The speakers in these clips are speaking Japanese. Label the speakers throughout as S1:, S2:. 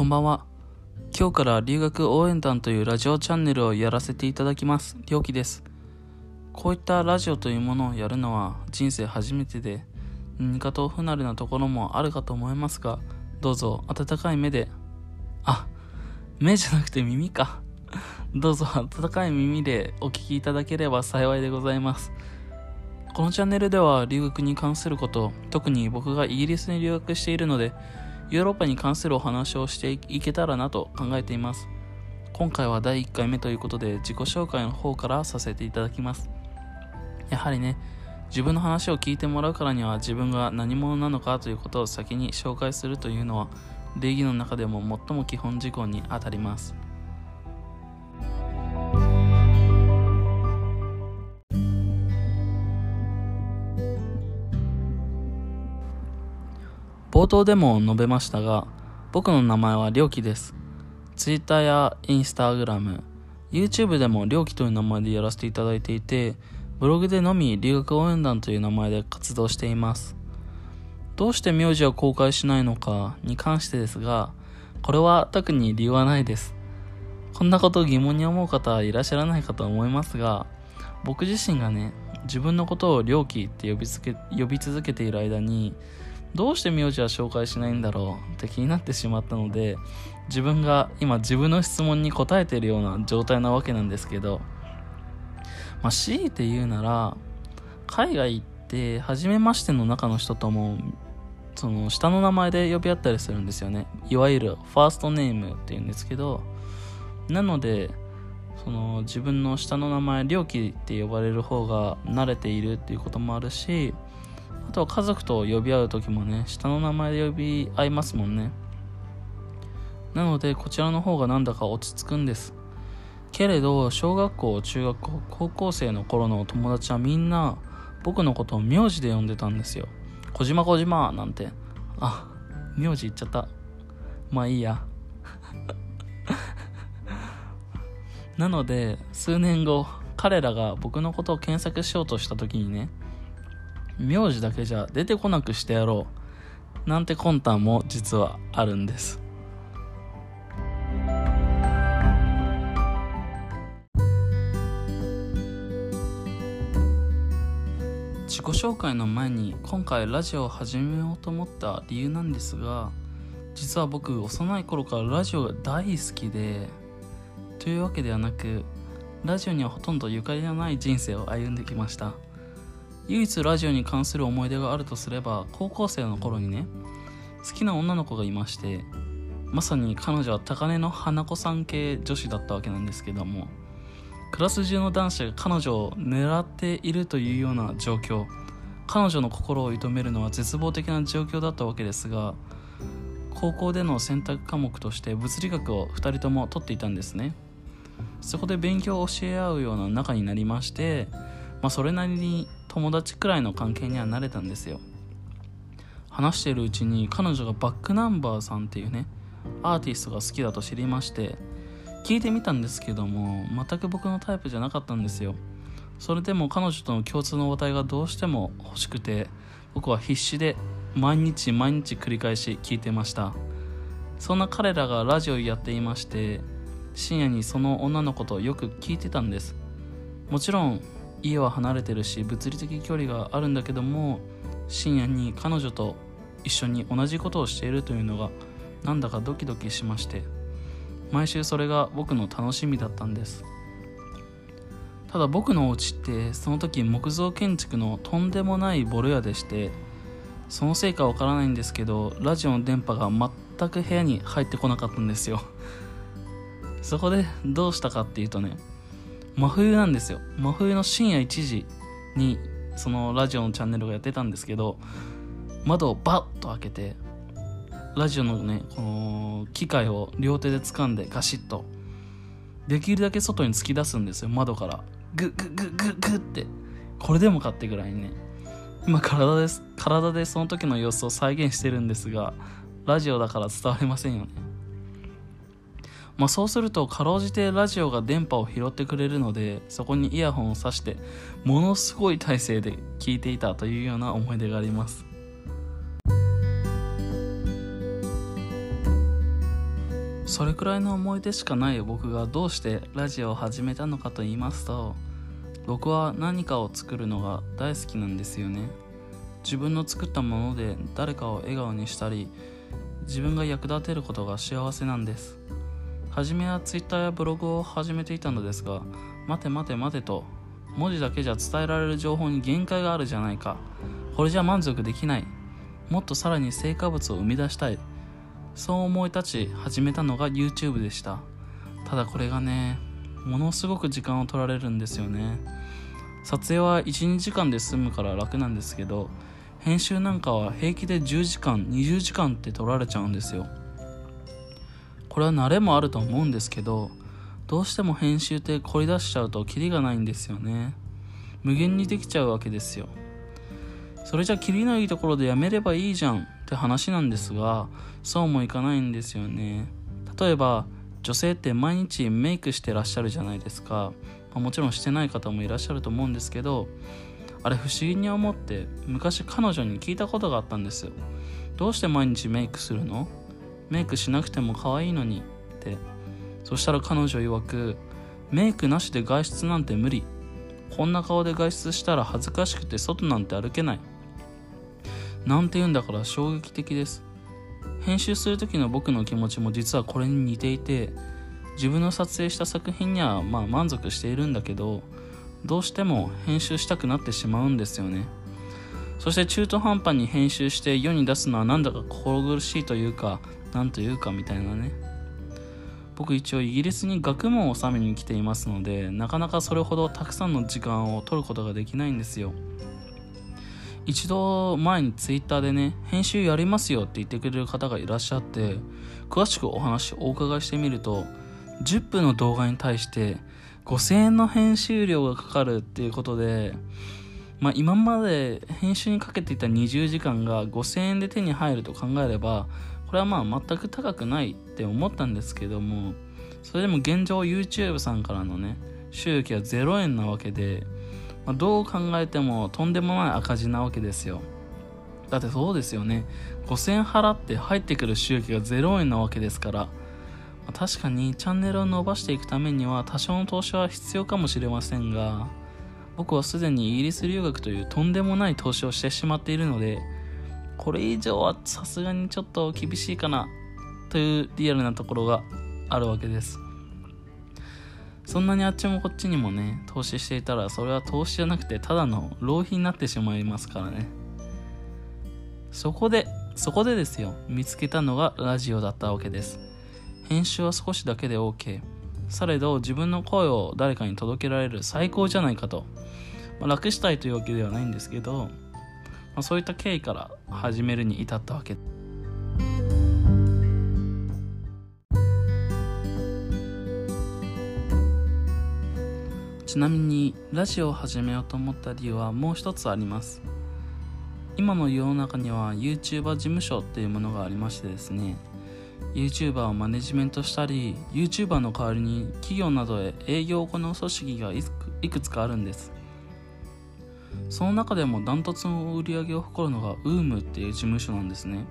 S1: こんばんは。今日から留学応援団というラジオチャンネルをやらせていただきます。りょうきです。こういったラジオというものをやるのは人生初めてで、何かと不慣れなところもあるかと思いますが、どうぞ温かい目で、あ、目じゃなくて耳か。どうぞ温かい耳でお聞きいただければ幸いでございます。このチャンネルでは留学に関すること、特に僕がイギリスに留学しているので、ヨーロッパに関するお話をしていけたらなと考えています。今回は第1回目ということで自己紹介の方からさせていただきます。やはりね、自分の話を聞いてもらうからには自分が何者なのかということを先に紹介するというのは礼儀の中でも最も基本事項にあたります。冒頭でも述べましたが、僕の名前はりょうきです。Twitter や Instagram、YouTube でもりょうきという名前でやらせていただいていて、ブログでのみ留学応援団という名前で活動しています。どうして名字を公開しないのかに関してですが、これは特に理由はないです。こんなことを疑問に思う方はいらっしゃらないかと思いますが、僕自身がね、自分のことを良きって呼びつけ呼び続けている間に、どうして名字は紹介しないんだろうって気になってしまったので、自分が今自分の質問に答えているような状態なわけなんですけど、まあ、強いて言うなら、海外行って初めましての中の人とも、その下の名前で呼び合ったりするんですよね。いわゆるファーストネームっていうんですけど、なので、その自分の下の名前、良きって呼ばれる方が慣れているっていうこともあるし、あとは家族と呼び合う時もね、下の名前で呼び合いますもんね。なので、こちらの方がなんだか落ち着くんです。けれど、小学校、中学校、高校生の頃の友達はみんな、僕のことを名字で呼んでたんですよ。小島小島なんて。あ、名字言っちゃった。まあいいや。なので、数年後、彼らが僕のことを検索しようとした時にね、名字だけじゃ出てこなくしてやろう。なんて魂胆も実はあるんです。自己紹介の前に今回ラジオを始めようと思った理由なんですが実は僕幼い頃からラジオが大好きでというわけではなくラジオにはほとんどゆかりのない人生を歩んできました。唯一ラジオに関する思い出があるとすれば高校生の頃にね好きな女の子がいましてまさに彼女は高根の花子さん系女子だったわけなんですけどもクラス中の男子が彼女を狙っているというような状況彼女の心を射止めるのは絶望的な状況だったわけですが高校での選択科目として物理学を2人とも取っていたんですね。そこで勉強を教え合うような仲になりましてまあ、それなりに友達くらいの関係にはなれたんですよ。話しているうちに彼女がバックナンバーさんっていうねアーティストが好きだと知りまして聞いてみたんですけども全く僕のタイプじゃなかったんですよ。それでも彼女との共通の話題がどうしても欲しくて僕は必死で毎日毎日繰り返し聞いてました。そんな彼らがラジオやっていまして深夜にその女の子とよく聞いてたんです。もちろん家は離れてるし物理的距離があるんだけども深夜に彼女と一緒に同じことをしているというのがなんだかドキドキしまして毎週それが僕の楽しみだったんです。ただ僕のお家ってその時木造建築のとんでもないボロ屋でしてそのせいかわからないんですけどラジオの電波が全く部屋に入ってこなかったんですよ。そこでどうしたかっていうとね真冬なんですよ。真冬の深夜1時にそのラジオのチャンネルがやってたんですけど窓をバッと開けてラジオのねこの機械を両手で掴んでガシッとできるだけ外に突き出すんですよ。窓から。グッグッグッグッグッって。これでもかってぐらいにね。今体です体でその時の様子を再現してるんですがラジオだから伝わりませんよね。まあ、そうするとかろうじてラジオが電波を拾ってくれるのでそこにイヤホンを挿してものすごい体勢で聞いていたというような思い出があります。それくらいの思い出しかない僕がどうしてラジオを始めたのかと言いますと僕は何かを作るのが大好きなんですよね。自分の作ったもので誰かを笑顔にしたり自分が役立てることが幸せなんです。初めは Twitter やブログを始めていたのですが待て待て待てと文字だけじゃ伝えられる情報に限界があるじゃないか。これじゃ満足できない。もっとさらに成果物を生み出したい。そう思い立ち始めたのが YouTube でした。ただこれがねものすごく時間を取られるんですよね。撮影は12時間で済むから楽なんですけど編集なんかは平気で10時間20時間って取られちゃうんですよ。これは慣れもあると思うんですけどどうしても編集って凝り出しちゃうとキリがないんですよね。無限にできちゃうわけですよ。それじゃキリのいいところでやめればいいじゃんって話なんですがそうもいかないんですよね。例えば女性って毎日メイクしてらっしゃるじゃないですか、まあ、もちろんしてない方もいらっしゃると思うんですけどあれ不思議に思って昔彼女に聞いたことがあったんです。どうして毎日メイクするの？メイクしなくても可愛いのにって。そしたら彼女曰くメイクなしで外出なんて無理。こんな顔で外出したら恥ずかしくて外なんて歩けない。なんて言うんだから衝撃的です。編集する時の僕の気持ちも実はこれに似ていて自分の撮影した作品にはまあ満足しているんだけどどうしても編集したくなってしまうんですよね。そして中途半端に編集して世に出すのはなんだか心苦しいというかなんというかみたいなね。僕一応イギリスに学問を収めに来ていますのでなかなかそれほどたくさんの時間を取ることができないんですよ。一度前にツイッターでね編集やりますよって言ってくれる方がいらっしゃって詳しくお話をお伺いしてみると10分の動画に対して5000円の編集料がかかるっていうことで、まあ、今まで編集にかけていた20時間が5000円で手に入ると考えればこれはまあ全く高くないって思ったんですけどもそれでも現状 YouTube さんからのね収益は0円なわけで、まあ、どう考えてもとんでもない赤字なわけですよ。だってそうですよね。5000払って入ってくる収益が0円なわけですから確かにチャンネルを伸ばしていくためには多少の投資は必要かもしれませんが僕はすでにイギリス留学というとんでもない投資をしてしまっているのでこれ以上はさすがにちょっと厳しいかなというリアルなところがあるわけです。そんなにあっちもこっちにもね投資していたらそれは投資じゃなくてただの浪費になってしまいますからね。そこでそこでですよ。見つけたのがラジオだったわけです。編集は少しだけで OK されど自分の声を誰かに届けられる最高じゃないかと、まあ、楽したいというわけではないんですけど、まあ、そういった経緯から始めるに至ったわけ。ちなみにラジオを始めようと思った理由はもう一つあります。今の世の中には YouTuber 事務所っていうものがありましてですね。YouTuber をマネジメントしたり YouTuber の代わりに企業などへ営業を行う組織がいくつかあるんです。その中でもダントツの売り上げを誇るのが UM っていう事務所なんですね。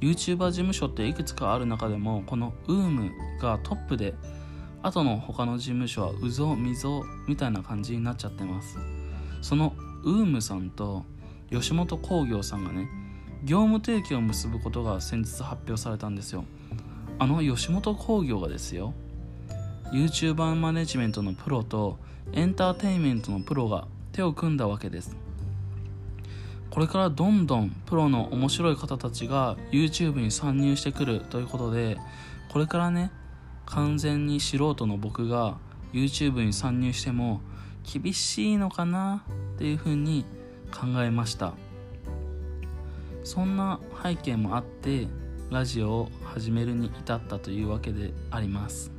S1: YouTuber 事務所っていくつかある中でもこの UM がトップで後の他の事務所はうぞみぞみたいな感じになっちゃってます。その UM さんと吉本興業さんがね業務提携を結ぶことが先日発表されたんですよ。あの吉本興業がですよ YouTuber マネジメントのプロとエンターテインメントのプロが手を組んだわけです。これからどんどんプロの面白い方たちが YouTube に参入してくるということでこれからね完全に素人の僕が YouTube に参入しても厳しいのかなっていうふうに考えました。そんな背景もあってラジオを始めるに至ったというわけであります。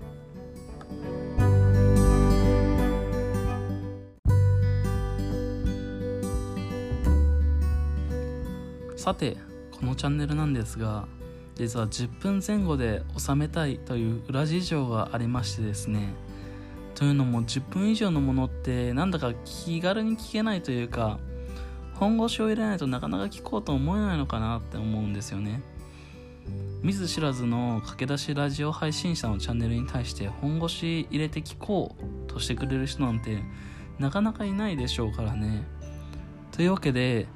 S1: さてこのチャンネルなんですが実は10分前後で収めたいという裏事情がありましてですね。というのも10分以上のものってなんだか気軽に聞けないというか本腰を入れないとなかなか聞こうと思えないのかなって思うんですよね。見ず知らずの駆け出しラジオ配信者のチャンネルに対して本腰入れて聞こうとしてくれる人なんてなかなかいないでしょうからね。というわけで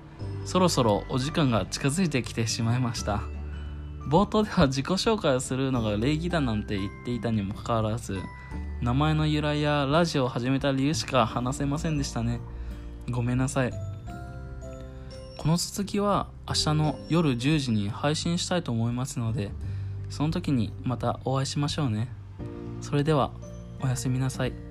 S1: そろそろお時間が近づいてきてしまいました。冒頭では自己紹介をするのが礼儀だなんて言っていたにもかかわらず名前の由来やラジオを始めた理由しか話せませんでしたね。ごめんなさい。この続きは明日の夜10時に配信したいと思いますのでその時にまたお会いしましょうね。それではおやすみなさい。